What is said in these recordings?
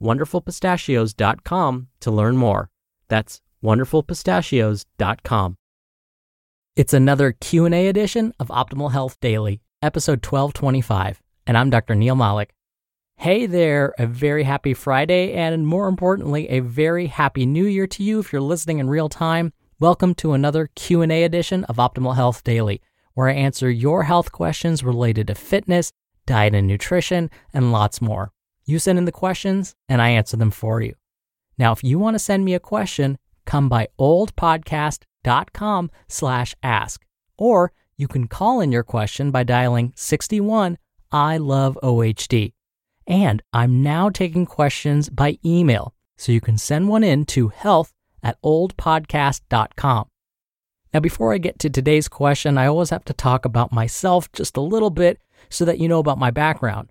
wonderfulpistachios.com to learn more. That's wonderfulpistachios.com. It's another Q&A edition of Optimal Health Daily, episode 1225, and I'm Dr. Neal Malik. Hey there, a very happy Friday and more importantly, a very happy new year to you if you're listening in real time. Welcome to another Q&A edition of Optimal Health Daily, where I answer your health questions related to fitness, diet and nutrition, and lots more. You send in the questions and I answer them for you. Now, if you want to send me a question, come by oldpodcast.com slash ask, or you can call in your question by dialing 61 I love OHD. And I'm now taking questions by email, so you can send one in to health at oldpodcast.com. Now, before I get to today's question, I always have to talk about myself just a little bit so that you know about my background.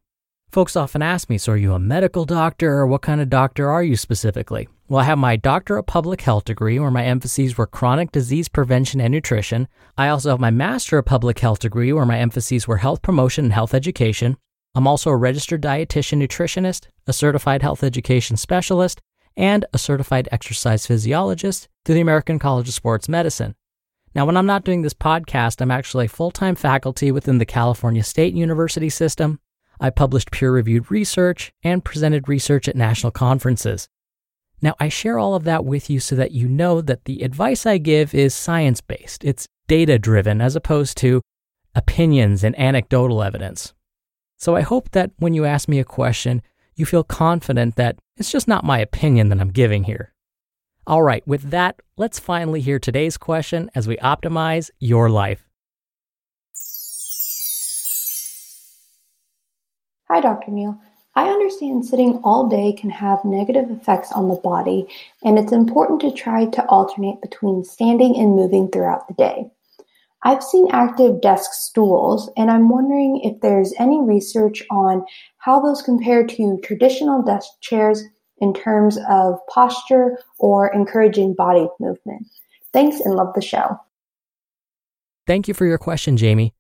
Folks often ask me, so are you a medical doctor or what kind of doctor are you specifically? Well, I have my Doctor of Public Health degree where my emphases were chronic disease prevention and nutrition. I also have my Master of Public Health degree where my emphases were health promotion and health education. I'm also a registered dietitian nutritionist, a certified health education specialist, and a certified exercise physiologist through the American College of Sports Medicine. Now, when I'm not doing this podcast, I'm actually full time faculty within the California State University system. I published peer reviewed research and presented research at national conferences. Now, I share all of that with you so that you know that the advice I give is science based, it's data driven as opposed to opinions and anecdotal evidence. So I hope that when you ask me a question, you feel confident that it's just not my opinion that I'm giving here. All right, with that, let's finally hear today's question as we optimize your life. Hi, Dr. Neal. I understand sitting all day can have negative effects on the body, and it's important to try to alternate between standing and moving throughout the day. I've seen active desk stools, and I'm wondering if there's any research on how those compare to traditional desk chairs in terms of posture or encouraging body movement. Thanks and love the show. Thank you for your question, Jamie.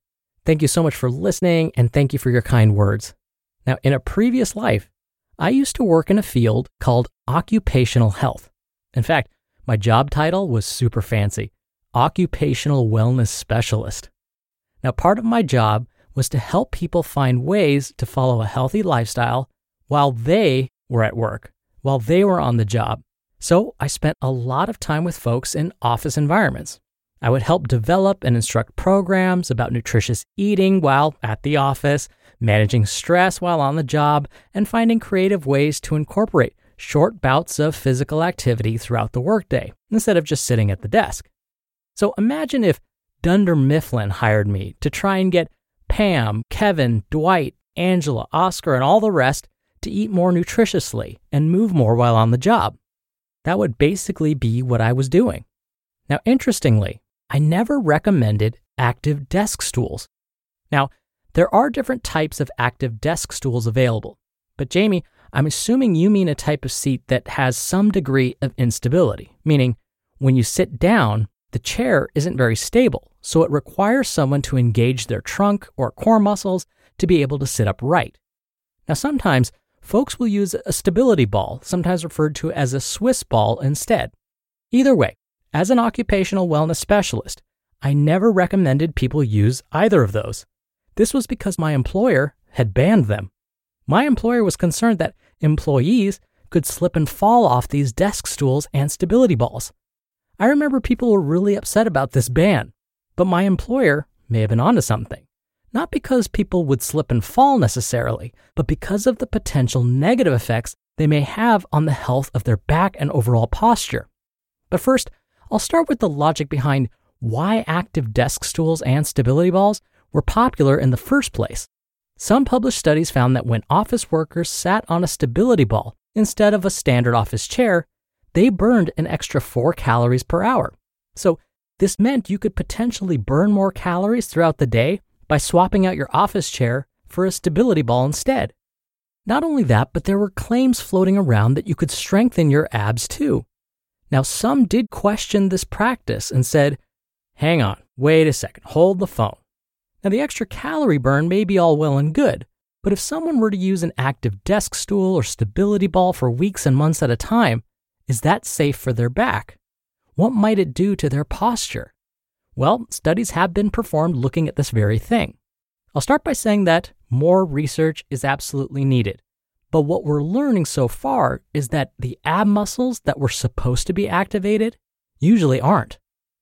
Thank you so much for listening, and thank you for your kind words. Now, in a previous life, I used to work in a field called occupational health. In fact, my job title was super fancy occupational wellness specialist. Now, part of my job was to help people find ways to follow a healthy lifestyle while they were at work, while they were on the job. So I spent a lot of time with folks in office environments. I would help develop and instruct programs about nutritious eating while at the office, managing stress while on the job, and finding creative ways to incorporate short bouts of physical activity throughout the workday instead of just sitting at the desk. So imagine if Dunder Mifflin hired me to try and get Pam, Kevin, Dwight, Angela, Oscar, and all the rest to eat more nutritiously and move more while on the job. That would basically be what I was doing. Now, interestingly, I never recommended active desk stools. Now, there are different types of active desk stools available, but Jamie, I'm assuming you mean a type of seat that has some degree of instability, meaning when you sit down, the chair isn't very stable, so it requires someone to engage their trunk or core muscles to be able to sit upright. Now, sometimes folks will use a stability ball, sometimes referred to as a Swiss ball, instead. Either way, as an occupational wellness specialist, I never recommended people use either of those. This was because my employer had banned them. My employer was concerned that employees could slip and fall off these desk stools and stability balls. I remember people were really upset about this ban, but my employer may have been onto something. Not because people would slip and fall necessarily, but because of the potential negative effects they may have on the health of their back and overall posture. But first, I'll start with the logic behind why active desk stools and stability balls were popular in the first place. Some published studies found that when office workers sat on a stability ball instead of a standard office chair, they burned an extra 4 calories per hour. So, this meant you could potentially burn more calories throughout the day by swapping out your office chair for a stability ball instead. Not only that, but there were claims floating around that you could strengthen your abs too. Now, some did question this practice and said, hang on, wait a second, hold the phone. Now, the extra calorie burn may be all well and good, but if someone were to use an active desk stool or stability ball for weeks and months at a time, is that safe for their back? What might it do to their posture? Well, studies have been performed looking at this very thing. I'll start by saying that more research is absolutely needed. But what we're learning so far is that the ab muscles that were supposed to be activated usually aren't.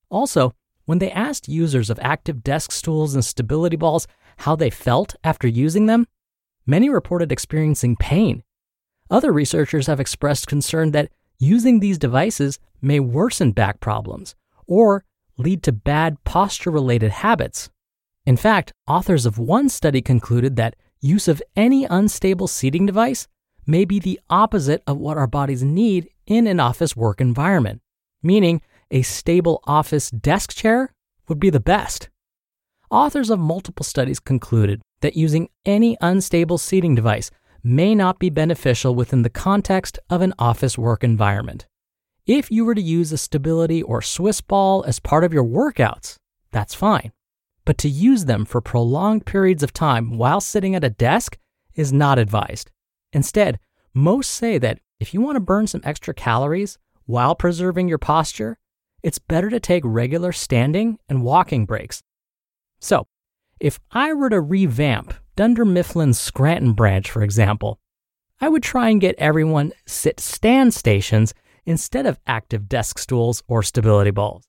Also, when they asked users of active desk stools and stability balls how they felt after using them, many reported experiencing pain. Other researchers have expressed concern that using these devices may worsen back problems or lead to bad posture related habits. In fact, authors of one study concluded that use of any unstable seating device may be the opposite of what our bodies need in an office work environment, meaning a stable office desk chair would be the best. Authors of multiple studies concluded that using any unstable seating device may not be beneficial within the context of an office work environment. If you were to use a stability or Swiss ball as part of your workouts, that's fine. But to use them for prolonged periods of time while sitting at a desk is not advised. Instead, most say that if you want to burn some extra calories while preserving your posture, it's better to take regular standing and walking breaks. So, if I were to revamp Dunder Mifflin's Scranton branch, for example, I would try and get everyone sit stand stations instead of active desk stools or stability balls.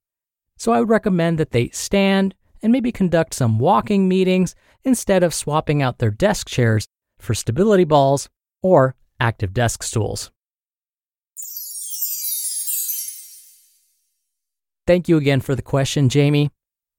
So I would recommend that they stand and maybe conduct some walking meetings instead of swapping out their desk chairs for stability balls or active desk stools. Thank you again for the question, Jamie.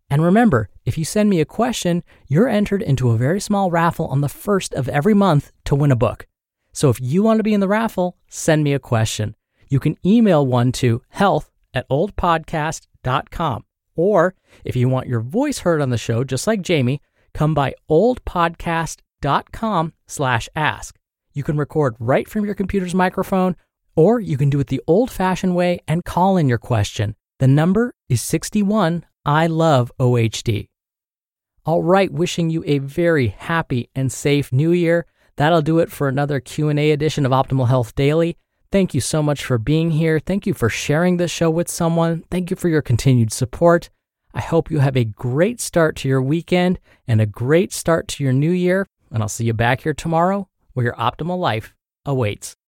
And remember, if you send me a question, you're entered into a very small raffle on the first of every month to win a book. So if you want to be in the raffle, send me a question. You can email one to health at oldpodcast.com. Or if you want your voice heard on the show, just like Jamie, come by oldpodcast.com slash ask. You can record right from your computer's microphone, or you can do it the old fashioned way and call in your question. The number is 61 I love OHD. All right, wishing you a very happy and safe new year. That'll do it for another Q&A edition of Optimal Health Daily. Thank you so much for being here. Thank you for sharing this show with someone. Thank you for your continued support. I hope you have a great start to your weekend and a great start to your new year. And I'll see you back here tomorrow where your optimal life awaits.